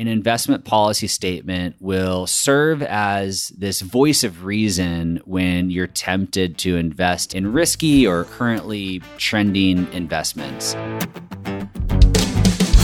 an investment policy statement will serve as this voice of reason when you're tempted to invest in risky or currently trending investments.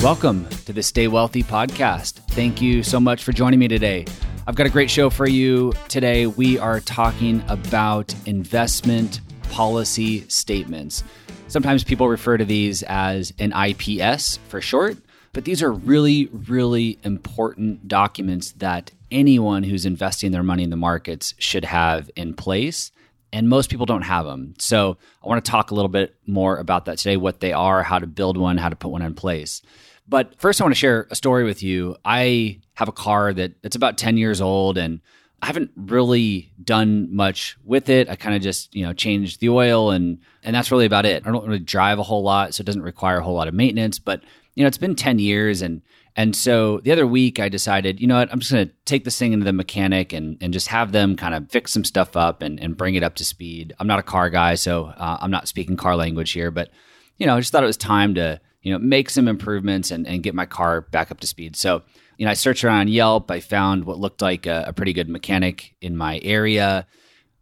Welcome to the Stay Wealthy podcast. Thank you so much for joining me today. I've got a great show for you today. We are talking about investment policy statements. Sometimes people refer to these as an IPS for short, but these are really, really important documents that anyone who's investing their money in the markets should have in place. And most people don't have them. So I want to talk a little bit more about that today what they are, how to build one, how to put one in place. But first, I want to share a story with you. I have a car that it's about 10 years old and I haven't really done much with it. I kind of just, you know, changed the oil and and that's really about it. I don't really drive a whole lot, so it doesn't require a whole lot of maintenance, but you know, it's been 10 years and and so the other week I decided, you know what, I'm just going to take this thing into the mechanic and and just have them kind of fix some stuff up and and bring it up to speed. I'm not a car guy, so uh, I'm not speaking car language here, but you know, I just thought it was time to, you know, make some improvements and and get my car back up to speed. So you know, I searched around Yelp. I found what looked like a, a pretty good mechanic in my area.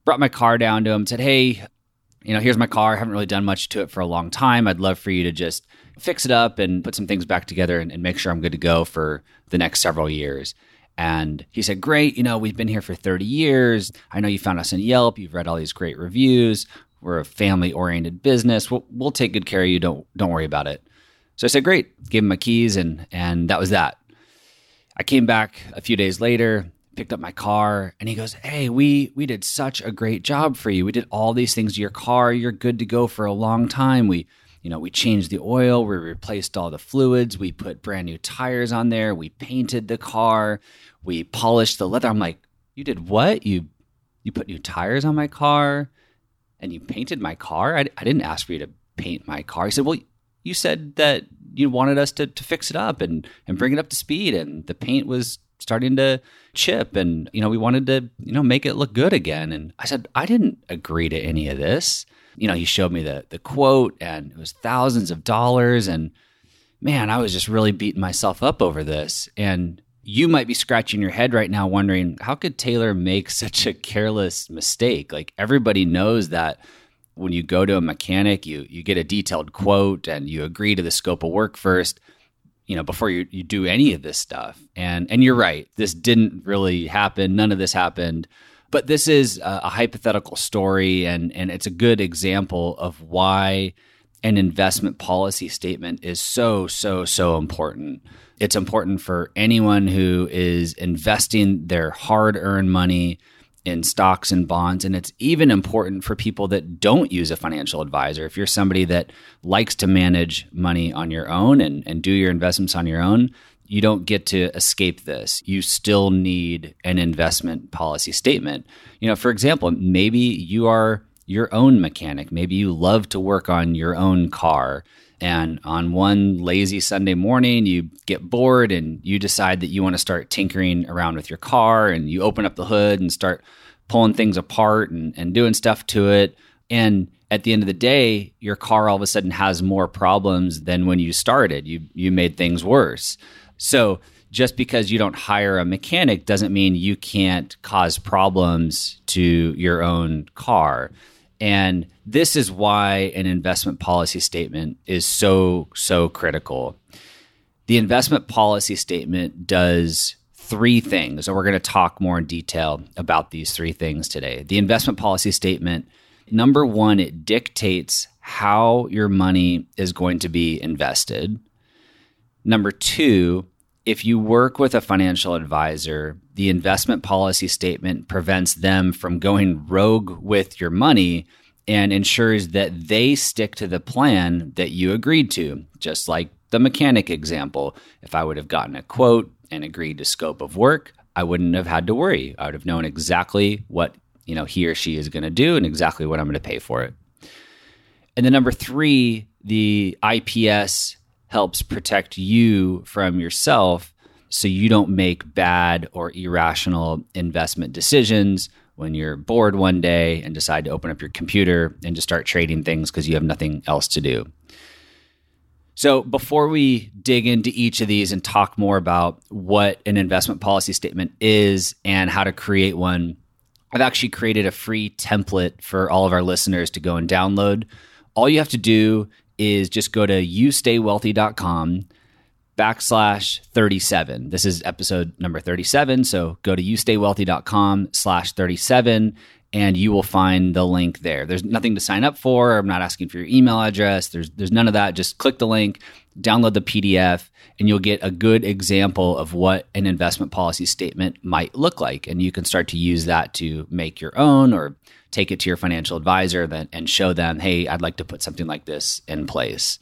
Brought my car down to him. Said, "Hey, you know, here's my car. I haven't really done much to it for a long time. I'd love for you to just fix it up and put some things back together and, and make sure I'm good to go for the next several years." And he said, Great, you know, we've been here for 30 years. I know you found us in Yelp. You've read all these great reviews. We're a family oriented business. We'll, we'll take good care of you. Don't, don't worry about it. So I said, Great. Gave him my keys and, and that was that. I came back a few days later, picked up my car, and he goes, "Hey, we we did such a great job for you. We did all these things to your car. You're good to go for a long time. We, you know, we changed the oil, we replaced all the fluids, we put brand new tires on there, we painted the car, we polished the leather." I'm like, "You did what? You you put new tires on my car and you painted my car? I, I didn't ask for you to paint my car." He said, "Well, you said that you wanted us to, to fix it up and, and bring it up to speed. And the paint was starting to chip and, you know, we wanted to, you know, make it look good again. And I said, I didn't agree to any of this. You know, he showed me the, the quote and it was thousands of dollars. And man, I was just really beating myself up over this. And you might be scratching your head right now wondering, how could Taylor make such a careless mistake? Like everybody knows that when you go to a mechanic, you you get a detailed quote and you agree to the scope of work first, you know, before you, you do any of this stuff. And and you're right, this didn't really happen. None of this happened. But this is a, a hypothetical story and and it's a good example of why an investment policy statement is so so so important. It's important for anyone who is investing their hard-earned money in stocks and bonds. And it's even important for people that don't use a financial advisor. If you're somebody that likes to manage money on your own and, and do your investments on your own, you don't get to escape this. You still need an investment policy statement. You know, for example, maybe you are your own mechanic. Maybe you love to work on your own car. And on one lazy Sunday morning, you get bored and you decide that you want to start tinkering around with your car and you open up the hood and start pulling things apart and, and doing stuff to it. And at the end of the day, your car all of a sudden has more problems than when you started. You you made things worse. So just because you don't hire a mechanic doesn't mean you can't cause problems to your own car. And this is why an investment policy statement is so, so critical. The investment policy statement does three things, and we're going to talk more in detail about these three things today. The investment policy statement, number one, it dictates how your money is going to be invested. Number two, if you work with a financial advisor, the investment policy statement prevents them from going rogue with your money and ensures that they stick to the plan that you agreed to. Just like the mechanic example, if I would have gotten a quote and agreed to scope of work, I wouldn't have had to worry. I would have known exactly what, you know, he or she is going to do and exactly what I'm going to pay for it. And then number 3, the IPS helps protect you from yourself so you don't make bad or irrational investment decisions when you're bored one day and decide to open up your computer and just start trading things because you have nothing else to do. So, before we dig into each of these and talk more about what an investment policy statement is and how to create one, I've actually created a free template for all of our listeners to go and download. All you have to do is just go to youstaywealthy.com backslash 37. This is episode number 37. So go to youstaywealthy.com slash 37 and you will find the link there. There's nothing to sign up for. I'm not asking for your email address. There's there's none of that. Just click the link, download the PDF, and you'll get a good example of what an investment policy statement might look like. And you can start to use that to make your own or take it to your financial advisor and show them, hey, I'd like to put something like this in place.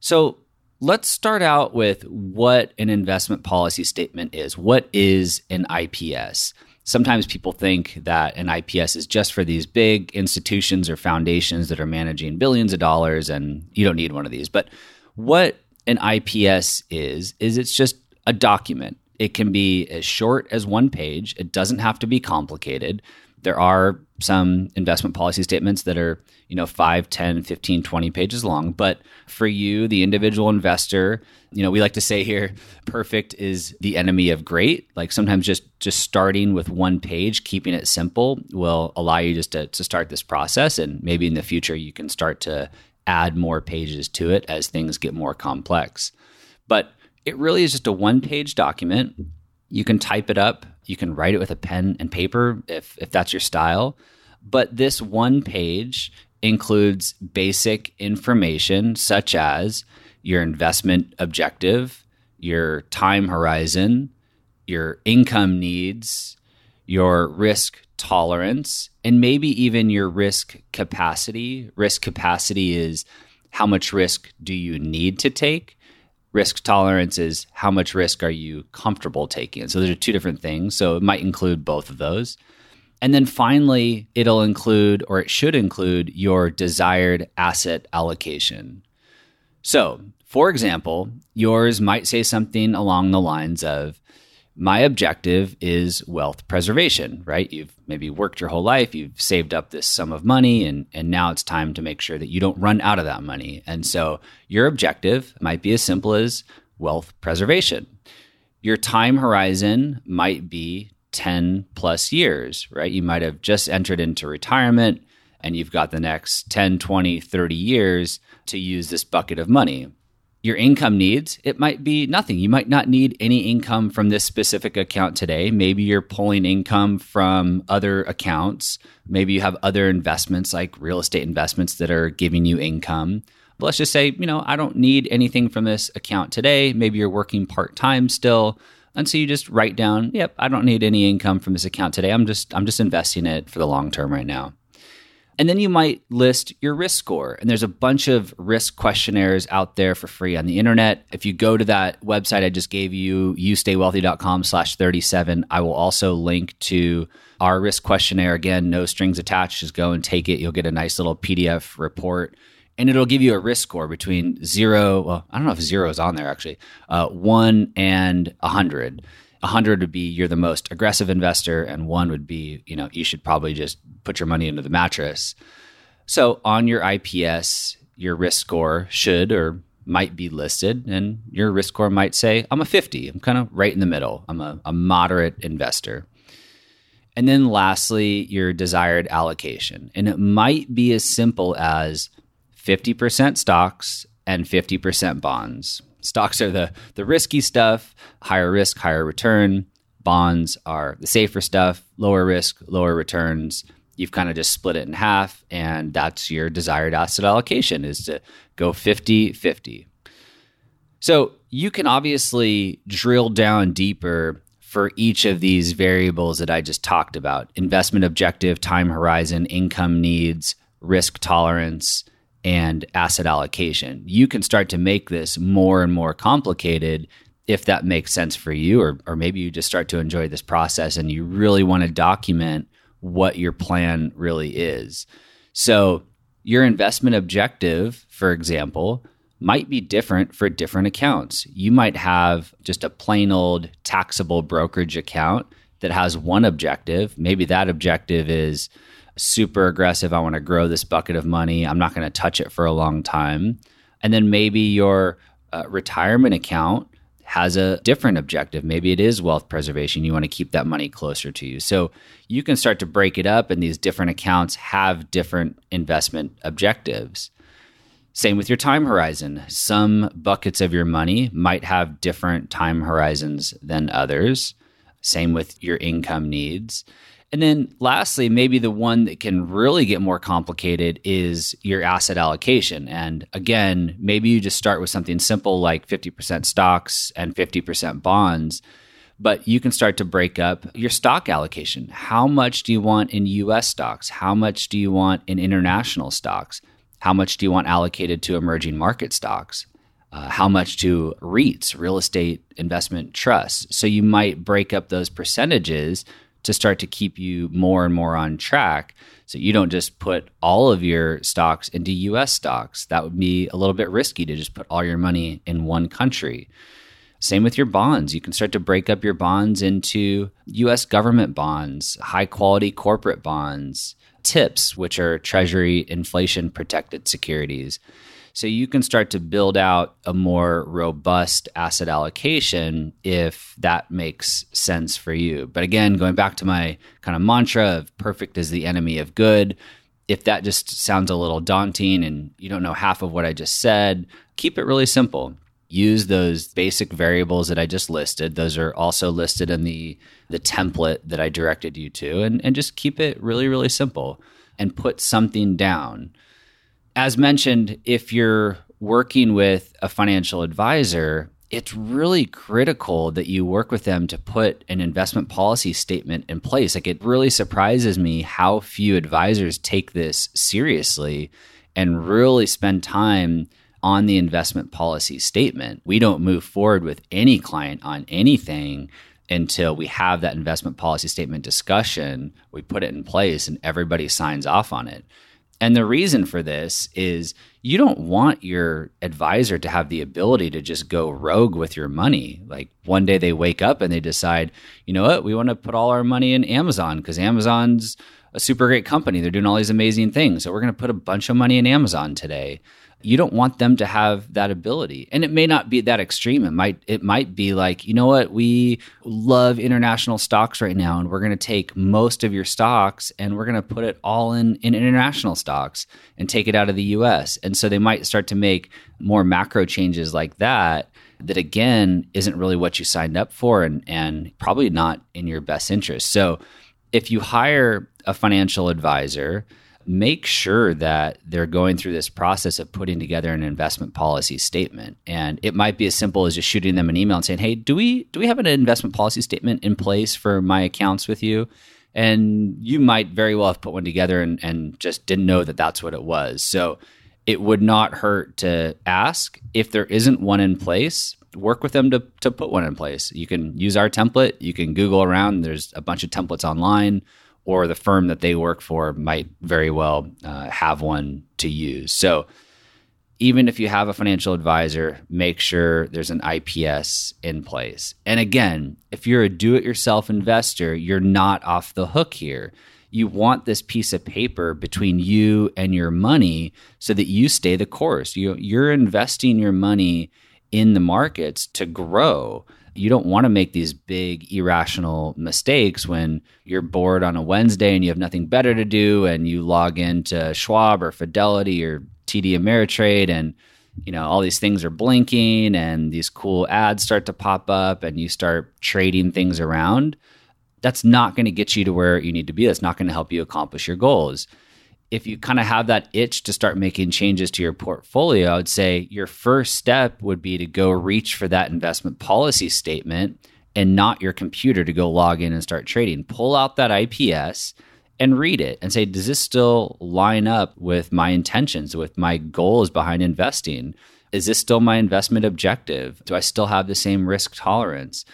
So let's start out with what an investment policy statement is. What is an IPS? sometimes people think that an IPS is just for these big institutions or foundations that are managing billions of dollars and you don't need one of these. But what an IPS is, is it's just a document. It can be as short as one page, it doesn't have to be complicated. There are some investment policy statements that are, you know, 5, 10, 15, 20 pages long, but for you, the individual investor, you know, we like to say here, perfect is the enemy of great. Like sometimes just just starting with one page, keeping it simple will allow you just to, to start this process and maybe in the future you can start to add more pages to it as things get more complex. But it really is just a one-page document. You can type it up you can write it with a pen and paper if, if that's your style. But this one page includes basic information such as your investment objective, your time horizon, your income needs, your risk tolerance, and maybe even your risk capacity. Risk capacity is how much risk do you need to take? risk tolerance is how much risk are you comfortable taking. So those are two different things. So it might include both of those. And then finally, it'll include or it should include your desired asset allocation. So, for example, yours might say something along the lines of my objective is wealth preservation, right? You've maybe worked your whole life, you've saved up this sum of money, and, and now it's time to make sure that you don't run out of that money. And so your objective might be as simple as wealth preservation. Your time horizon might be 10 plus years, right? You might have just entered into retirement and you've got the next 10, 20, 30 years to use this bucket of money your income needs, it might be nothing. You might not need any income from this specific account today. Maybe you're pulling income from other accounts. Maybe you have other investments like real estate investments that are giving you income. But let's just say, you know, I don't need anything from this account today. Maybe you're working part time still. And so you just write down, yep, I don't need any income from this account today. I'm just I'm just investing it for the long term right now. And then you might list your risk score. And there's a bunch of risk questionnaires out there for free on the internet. If you go to that website I just gave you, youstaywealthy.com slash 37, I will also link to our risk questionnaire. Again, no strings attached. Just go and take it. You'll get a nice little PDF report. And it'll give you a risk score between zero. Well, I don't know if zero is on there actually. Uh, one and a hundred. 100 would be you're the most aggressive investor and one would be you know you should probably just put your money into the mattress. So on your ips your risk score should or might be listed and your risk score might say i'm a 50 i'm kind of right in the middle i'm a, a moderate investor. And then lastly your desired allocation and it might be as simple as 50% stocks and 50% bonds Stocks are the the risky stuff, higher risk, higher return. Bonds are the safer stuff, lower risk, lower returns. You've kind of just split it in half, and that's your desired asset allocation is to go 50 50. So you can obviously drill down deeper for each of these variables that I just talked about investment objective, time horizon, income needs, risk tolerance and asset allocation. You can start to make this more and more complicated if that makes sense for you, or, or maybe you just start to enjoy this process and you really want to document what your plan really is. So, your investment objective, for example, might be different for different accounts. You might have just a plain old taxable brokerage account that has one objective. Maybe that objective is super aggressive. I want to grow this bucket of money. I'm not going to touch it for a long time. And then maybe your uh, retirement account has a different objective. Maybe it is wealth preservation. You want to keep that money closer to you. So you can start to break it up, and these different accounts have different investment objectives. Same with your time horizon. Some buckets of your money might have different time horizons than others. Same with your income needs. And then lastly, maybe the one that can really get more complicated is your asset allocation. And again, maybe you just start with something simple like 50% stocks and 50% bonds, but you can start to break up your stock allocation. How much do you want in US stocks? How much do you want in international stocks? How much do you want allocated to emerging market stocks? Uh, how much to REITs, real estate investment trusts? So you might break up those percentages to start to keep you more and more on track. So you don't just put all of your stocks into US stocks. That would be a little bit risky to just put all your money in one country. Same with your bonds. You can start to break up your bonds into US government bonds, high quality corporate bonds, TIPS, which are Treasury inflation protected securities. So you can start to build out a more robust asset allocation if that makes sense for you. But again, going back to my kind of mantra of perfect is the enemy of good, if that just sounds a little daunting and you don't know half of what I just said, keep it really simple use those basic variables that I just listed. Those are also listed in the the template that I directed you to and, and just keep it really, really simple and put something down. As mentioned, if you're working with a financial advisor, it's really critical that you work with them to put an investment policy statement in place. Like it really surprises me how few advisors take this seriously and really spend time on the investment policy statement. We don't move forward with any client on anything until we have that investment policy statement discussion. We put it in place and everybody signs off on it. And the reason for this is you don't want your advisor to have the ability to just go rogue with your money. Like one day they wake up and they decide, you know what, we want to put all our money in Amazon because Amazon's a super great company. They're doing all these amazing things. So we're going to put a bunch of money in Amazon today you don't want them to have that ability. And it may not be that extreme. It might it might be like you know what? We love international stocks right now and we're going to take most of your stocks and we're going to put it all in in international stocks and take it out of the US and so they might start to make more macro changes like that that again isn't really what you signed up for and and probably not in your best interest. So if you hire a financial advisor make sure that they're going through this process of putting together an investment policy statement. And it might be as simple as just shooting them an email and saying hey do we do we have an investment policy statement in place for my accounts with you? And you might very well have put one together and, and just didn't know that that's what it was. So it would not hurt to ask. If there isn't one in place work with them to, to put one in place. You can use our template. You can google around. There's a bunch of templates online or the firm that they work for might very well uh, have one to use. So, even if you have a financial advisor, make sure there's an IPS in place. And again, if you're a do it yourself investor, you're not off the hook here. You want this piece of paper between you and your money so that you stay the course. You, you're investing your money in the markets to grow you don't want to make these big irrational mistakes when you're bored on a Wednesday and you have nothing better to do and you log into Schwab or Fidelity or TD Ameritrade and you know all these things are blinking and these cool ads start to pop up and you start trading things around that's not going to get you to where you need to be. That's not going to help you accomplish your goals if you kind of have that itch to start making changes to your portfolio, I would say your first step would be to go reach for that investment policy statement and not your computer to go log in and start trading. Pull out that IPS and read it and say, does this still line up with my intentions, with my goals behind investing? Is this still my investment objective? Do I still have the same risk tolerance?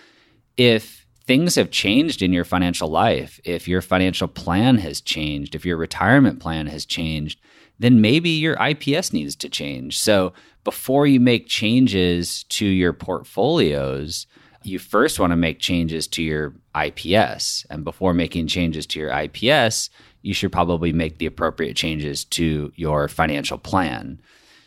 If things have changed in your financial life, if your financial plan has changed, if your retirement plan has changed, then maybe your IPS needs to change. So before you make changes to your portfolios, you first want to make changes to your IPS. And before making changes to your IPS, you should probably make the appropriate changes to your financial plan.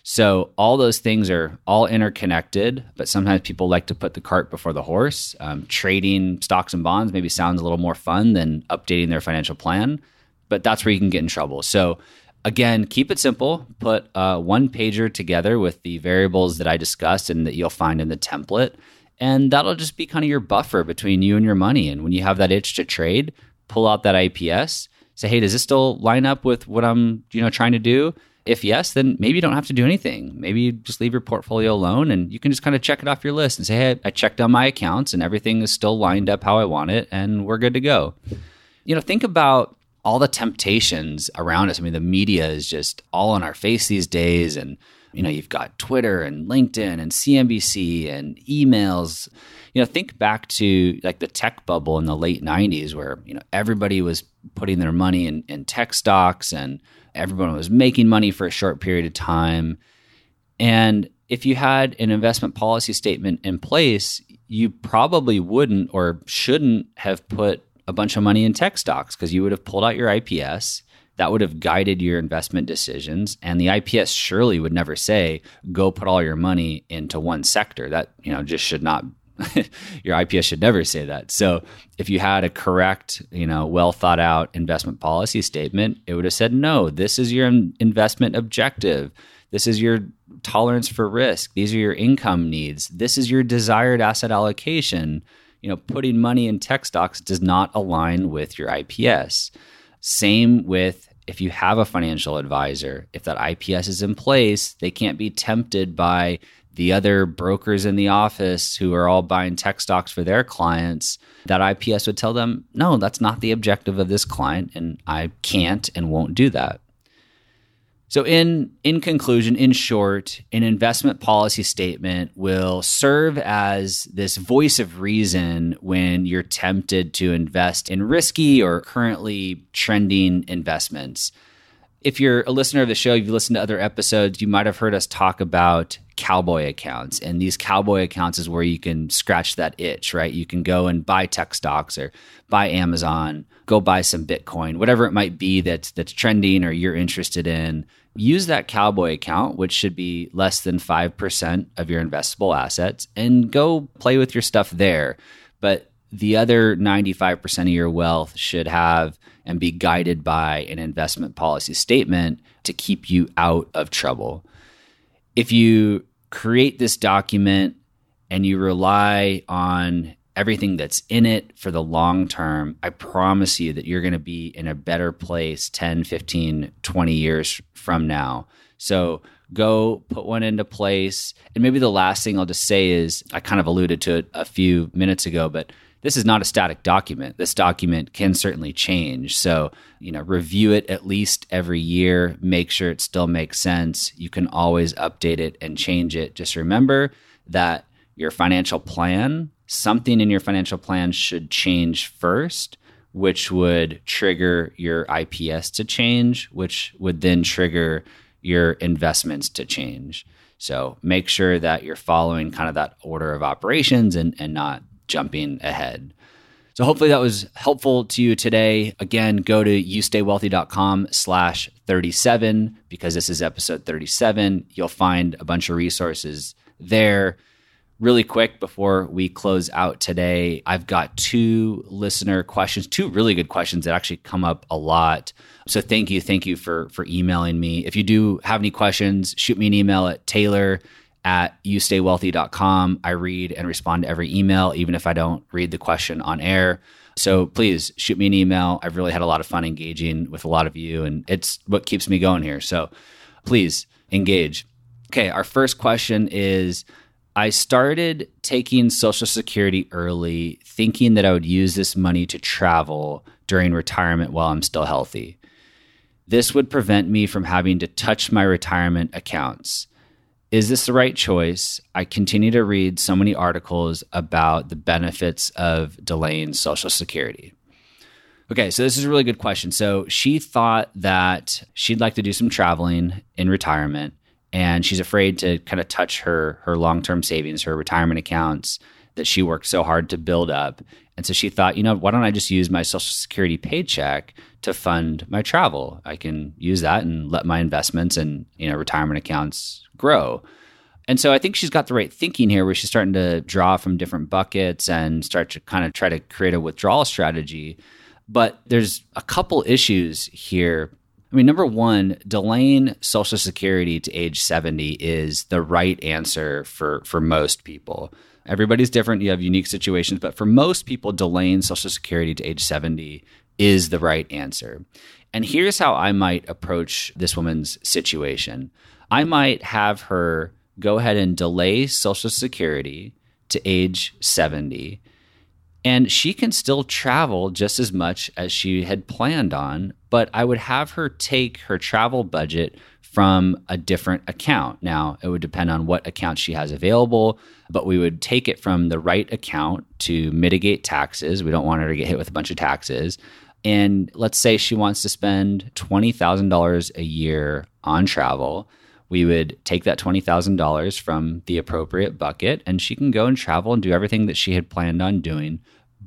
So all those things are all interconnected, but sometimes people like to put the cart before the horse. Um, trading stocks and bonds maybe sounds a little more fun than updating their financial plan, but that's where you can get in trouble. So again, keep it simple. Put a one pager together with the variables that I discussed and that you'll find in the template. And that'll just be kind of your buffer between you and your money. And when you have that itch to trade, pull out that IPS, say, hey, does this still line up with what I'm, you know, trying to do? If yes, then maybe you don't have to do anything. Maybe you just leave your portfolio alone and you can just kind of check it off your list and say, hey, I checked on my accounts and everything is still lined up how I want it and we're good to go. You know, think about all the temptations around us. I mean, the media is just all on our face these days. And, you know, you've got Twitter and LinkedIn and CNBC and emails. You know, think back to like the tech bubble in the late 90s where, you know, everybody was putting their money in, in tech stocks and everyone was making money for a short period of time. And if you had an investment policy statement in place, you probably wouldn't or shouldn't have put a bunch of money in tech stocks because you would have pulled out your IPS. That would have guided your investment decisions. And the IPS surely would never say, go put all your money into one sector. That, you know, just should not your IPS should never say that. So if you had a correct, you know, well thought out investment policy statement, it would have said, no, this is your investment objective. This is your tolerance for risk. These are your income needs. This is your desired asset allocation. You know, putting money in tech stocks does not align with your IPS. Same with if you have a financial advisor, if that IPS is in place, they can't be tempted by the other brokers in the office who are all buying tech stocks for their clients, that IPS would tell them, no, that's not the objective of this client, and I can't and won't do that. So, in, in conclusion, in short, an investment policy statement will serve as this voice of reason when you're tempted to invest in risky or currently trending investments if you're a listener of the show, you've listened to other episodes, you might have heard us talk about cowboy accounts. And these cowboy accounts is where you can scratch that itch, right? You can go and buy tech stocks or buy Amazon, go buy some Bitcoin, whatever it might be that's that's trending or you're interested in. Use that cowboy account, which should be less than 5% of your investable assets, and go play with your stuff there. But the other 95% of your wealth should have and be guided by an investment policy statement to keep you out of trouble. If you create this document and you rely on everything that's in it for the long term, I promise you that you're going to be in a better place 10, 15, 20 years from now. So go put one into place. And maybe the last thing I'll just say is I kind of alluded to it a few minutes ago, but this is not a static document. This document can certainly change. So, you know, review it at least every year, make sure it still makes sense. You can always update it and change it. Just remember that your financial plan, something in your financial plan should change first, which would trigger your IPS to change, which would then trigger your investments to change. So make sure that you're following kind of that order of operations and, and not jumping ahead. So hopefully that was helpful to you today. Again, go to youstaywealthy.com slash 37 because this is episode 37. You'll find a bunch of resources there. Really quick before we close out today, I've got two listener questions, two really good questions that actually come up a lot. So thank you, thank you for for emailing me. If you do have any questions, shoot me an email at Taylor at youstaywealthy.com. I read and respond to every email, even if I don't read the question on air. So please shoot me an email. I've really had a lot of fun engaging with a lot of you, and it's what keeps me going here. So please engage. Okay, our first question is I started taking Social Security early, thinking that I would use this money to travel during retirement while I'm still healthy. This would prevent me from having to touch my retirement accounts. Is this the right choice? I continue to read so many articles about the benefits of delaying Social Security. Okay, so this is a really good question. So she thought that she'd like to do some traveling in retirement, and she's afraid to kind of touch her her long term savings, her retirement accounts, that she worked so hard to build up. And so she thought, you know, why don't I just use my Social Security paycheck to fund my travel? I can use that and let my investments and, you know, retirement accounts grow. And so I think she's got the right thinking here where she's starting to draw from different buckets and start to kind of try to create a withdrawal strategy. But there's a couple issues here. I mean, number one, delaying Social Security to age 70 is the right answer for, for most people. Everybody's different. You have unique situations, but for most people, delaying Social Security to age 70 is the right answer. And here's how I might approach this woman's situation I might have her go ahead and delay Social Security to age 70. And she can still travel just as much as she had planned on, but I would have her take her travel budget from a different account. Now, it would depend on what account she has available, but we would take it from the right account to mitigate taxes. We don't want her to get hit with a bunch of taxes. And let's say she wants to spend $20,000 a year on travel we would take that $20,000 from the appropriate bucket and she can go and travel and do everything that she had planned on doing.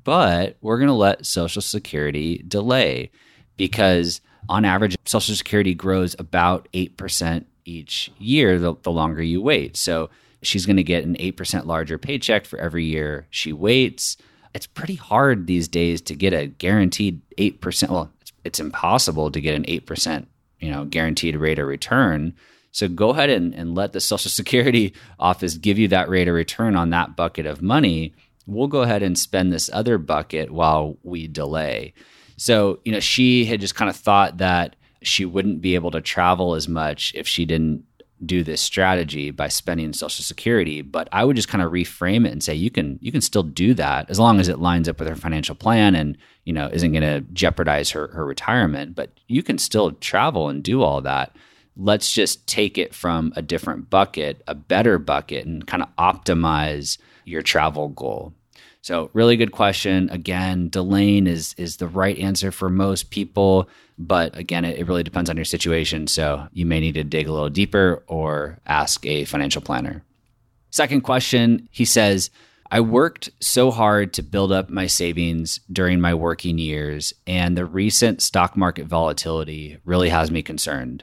But we're going to let Social Security delay because on average, Social Security grows about 8% each year the, the longer you wait. So she's going to get an 8% larger paycheck for every year she waits. It's pretty hard these days to get a guaranteed 8%. Well, it's, it's impossible to get an 8%, you know, guaranteed rate of return. So go ahead and, and let the Social Security office give you that rate of return on that bucket of money. We'll go ahead and spend this other bucket while we delay. So, you know, she had just kind of thought that she wouldn't be able to travel as much if she didn't do this strategy by spending social security but i would just kind of reframe it and say you can you can still do that as long as it lines up with her financial plan and you know isn't going to jeopardize her her retirement but you can still travel and do all that let's just take it from a different bucket, a better bucket, and kind of optimize your travel goal. So, really good question. Again, delaying is is the right answer for most people, but again, it, it really depends on your situation. So, you may need to dig a little deeper or ask a financial planner. Second question, he says, I worked so hard to build up my savings during my working years, and the recent stock market volatility really has me concerned.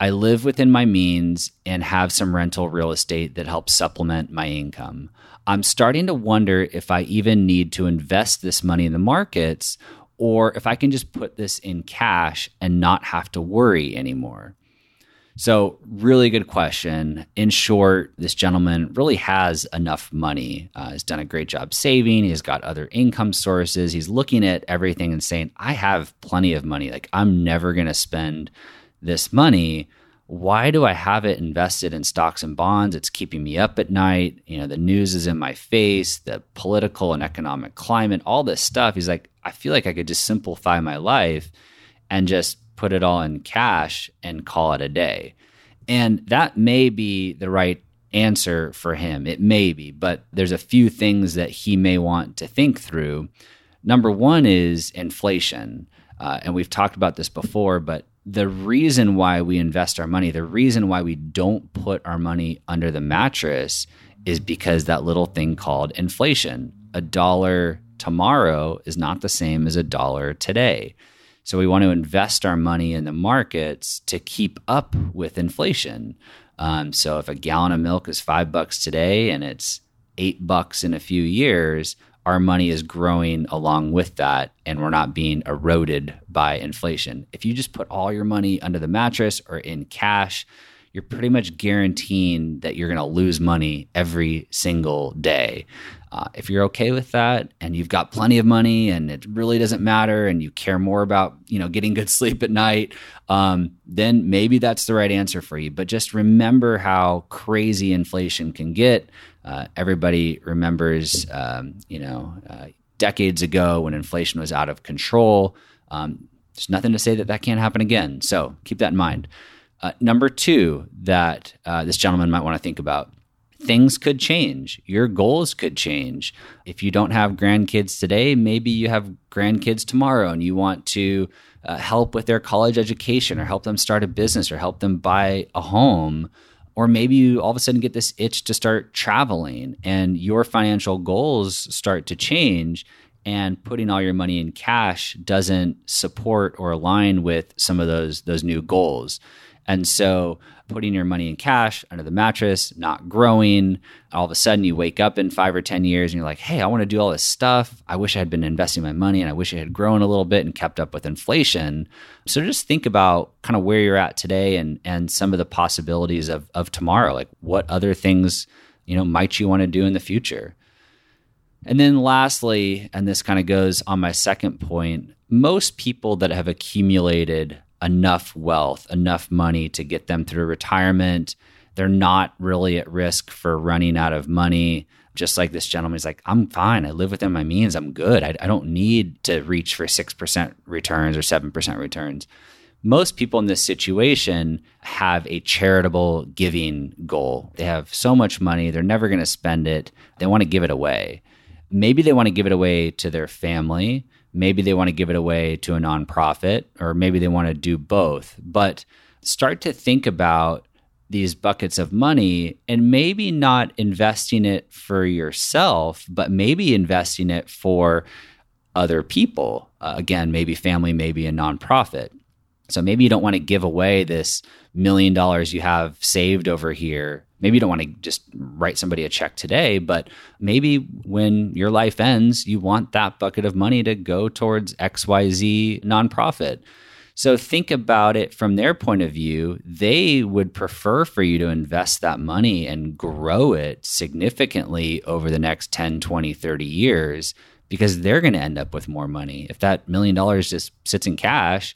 I live within my means and have some rental real estate that helps supplement my income. I'm starting to wonder if I even need to invest this money in the markets or if I can just put this in cash and not have to worry anymore. So, really good question. In short, this gentleman really has enough money. Uh, he's done a great job saving. He's got other income sources. He's looking at everything and saying, I have plenty of money. Like, I'm never going to spend this money why do i have it invested in stocks and bonds? It's keeping me up at night. You know the news is in my face the political and economic climate all this stuff. He's like i feel like i could just simplify my life and just put it all in cash and call it a day. And that may be the right answer for him. It may be but there's a few things that he may want to think through. Number one is inflation. Uh, and we've talked about this before but the reason why we invest our money, the reason why we don't put our money under the mattress is because that little thing called inflation. A dollar tomorrow is not the same as a dollar today. So we want to invest our money in the markets to keep up with inflation. Um, so if a gallon of milk is five bucks today and it's eight bucks in a few years, our money is growing along with that and we're not being eroded by inflation. If you just put all your money under the mattress or in cash, you're pretty much guaranteeing that you're going to lose money every single day. Uh, if you're okay with that and you've got plenty of money and it really doesn't matter and you care more about you know getting good sleep at night, um, then maybe that's the right answer for you. But just remember how crazy inflation can get. Uh, everybody remembers, um, you know, uh, decades ago when inflation was out of control. Um, there's nothing to say that that can't happen again. So keep that in mind. Uh, number two, that uh, this gentleman might want to think about things could change. Your goals could change. If you don't have grandkids today, maybe you have grandkids tomorrow and you want to uh, help with their college education or help them start a business or help them buy a home Or maybe you all of a sudden get this itch to start traveling and your financial goals start to change and putting all your money in cash doesn't support or align with some of those those new goals. And so putting your money in cash under the mattress, not growing, all of a sudden you wake up in 5 or 10 years and you're like, "Hey, I want to do all this stuff. I wish I had been investing my money and I wish it had grown a little bit and kept up with inflation." So just think about kind of where you're at today and and some of the possibilities of of tomorrow. Like what other things, you know, might you want to do in the future? And then lastly, and this kind of goes on my second point, most people that have accumulated enough wealth, enough money to get them through retirement, they're not really at risk for running out of money. Just like this gentleman is like, I'm fine. I live within my means. I'm good. I, I don't need to reach for 6% returns or 7% returns. Most people in this situation have a charitable giving goal. They have so much money, they're never going to spend it. They want to give it away maybe they want to give it away to their family maybe they want to give it away to a nonprofit or maybe they want to do both. But start to think about these buckets of money and maybe not investing it for yourself but maybe investing it for other people. Uh, again maybe family maybe a nonprofit. So maybe you don't want to give away this million dollars you have saved over here maybe you don't want to just write somebody a check today, but maybe when your life ends, you want that bucket of money to go towards XYZ nonprofit. So think about it from their point of view. They would prefer for you to invest that money and grow it significantly over the next 10, 20, 30 years because they're going to end up with more money. If that million dollars just sits in cash,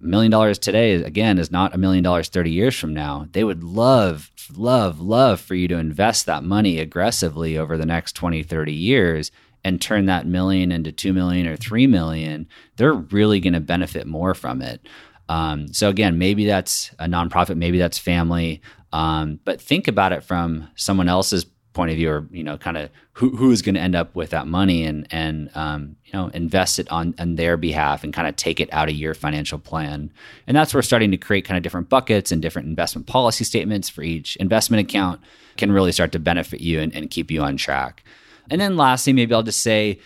million dollars today again is not a million dollars 30 years from now. They would love love love for you to invest that money aggressively over the next 20 30 years and turn that million into 2 million or 3 million. They're really going to benefit more from it. Um, so again maybe that's a nonprofit maybe that's family um, but think about it from someone else's point of view or you know kind of who, who is going to end up with that money and and um, you know invest it on on their behalf and kind of take it out of your financial plan and that's where starting to create kind of different buckets and different investment policy statements for each investment account can really start to benefit you and, and keep you on track and then lastly maybe i'll just say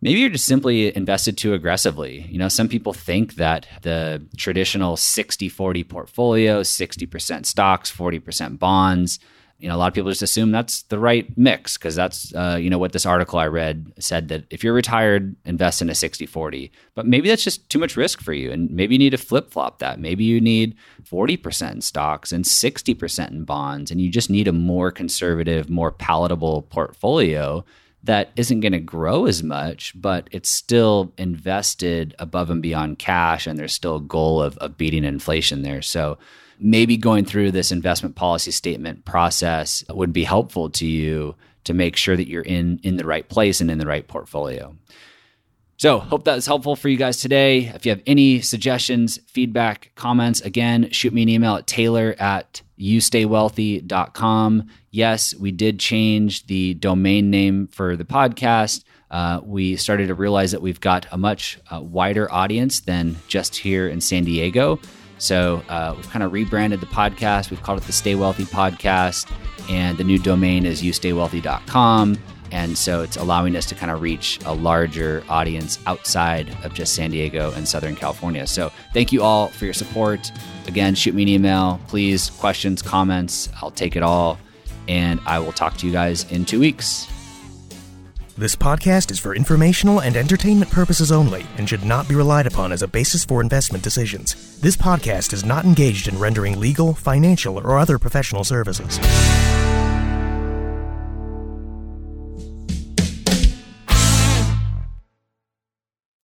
maybe you're just simply invested too aggressively. You know, some people think that the traditional 60 40 portfolio, 60% stocks, 40% bonds, you know, a lot of people just assume that's the right mix because that's, uh, you know, what this article I read said that if you're retired, invest in a 60 40. But maybe that's just too much risk for you. And maybe you need to flip flop that. Maybe you need 40% in stocks and 60% in bonds. And you just need a more conservative, more palatable portfolio that isn't going to grow as much, but it's still invested above and beyond cash. And there's still a goal of, of beating inflation there. So, maybe going through this investment policy statement process would be helpful to you to make sure that you're in in the right place and in the right portfolio. So, hope that was helpful for you guys today. If you have any suggestions, feedback, comments, again, shoot me an email at taylor at youstaywealthy.com. Yes, we did change the domain name for the podcast. Uh, we started to realize that we've got a much uh, wider audience than just here in San Diego. So uh, we've kind of rebranded the podcast. We've called it the Stay Wealthy Podcast, and the new domain is youstaywealthy.com. And so it's allowing us to kind of reach a larger audience outside of just San Diego and Southern California. So thank you all for your support. Again, shoot me an email, please. Questions, comments, I'll take it all. And I will talk to you guys in two weeks. This podcast is for informational and entertainment purposes only and should not be relied upon as a basis for investment decisions. This podcast is not engaged in rendering legal, financial, or other professional services.